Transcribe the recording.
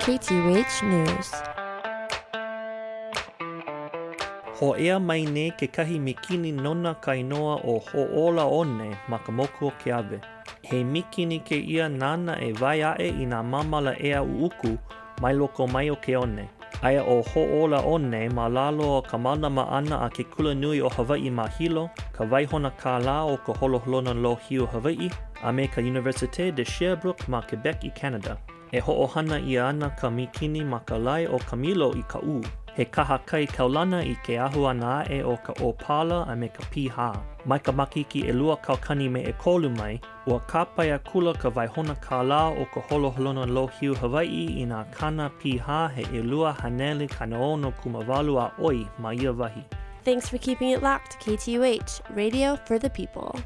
KTUH News. Ho ea mai ne ke kahi mikini nona kainoa o ho ola one makamoko o ke ave. He mikini ke ia nana e vai ae i nā mamala ea uuku mai loko mai o ke one. Aia o ho ola one ma lalo ka mana ma ana a ke kula nui o Hawaii ma hilo, ka waihona kā la o ka holoholona lo hiu Hawaii, a me ka Université de Sherbrooke ma Quebec i Canada. E ho ohana i ana ka mikini ma ka lai o Camilo i ka u. He kaha kai kaulana i ke ahu ana e o ka opala a me ka piha. Mai ka e lua kaukani me e kolu mai, ua kula ka o ka holoholona Hawaii i nā kana piha he e lua haneli a oi ia wahi. Thanks for keeping it locked, KTUH, radio for the people.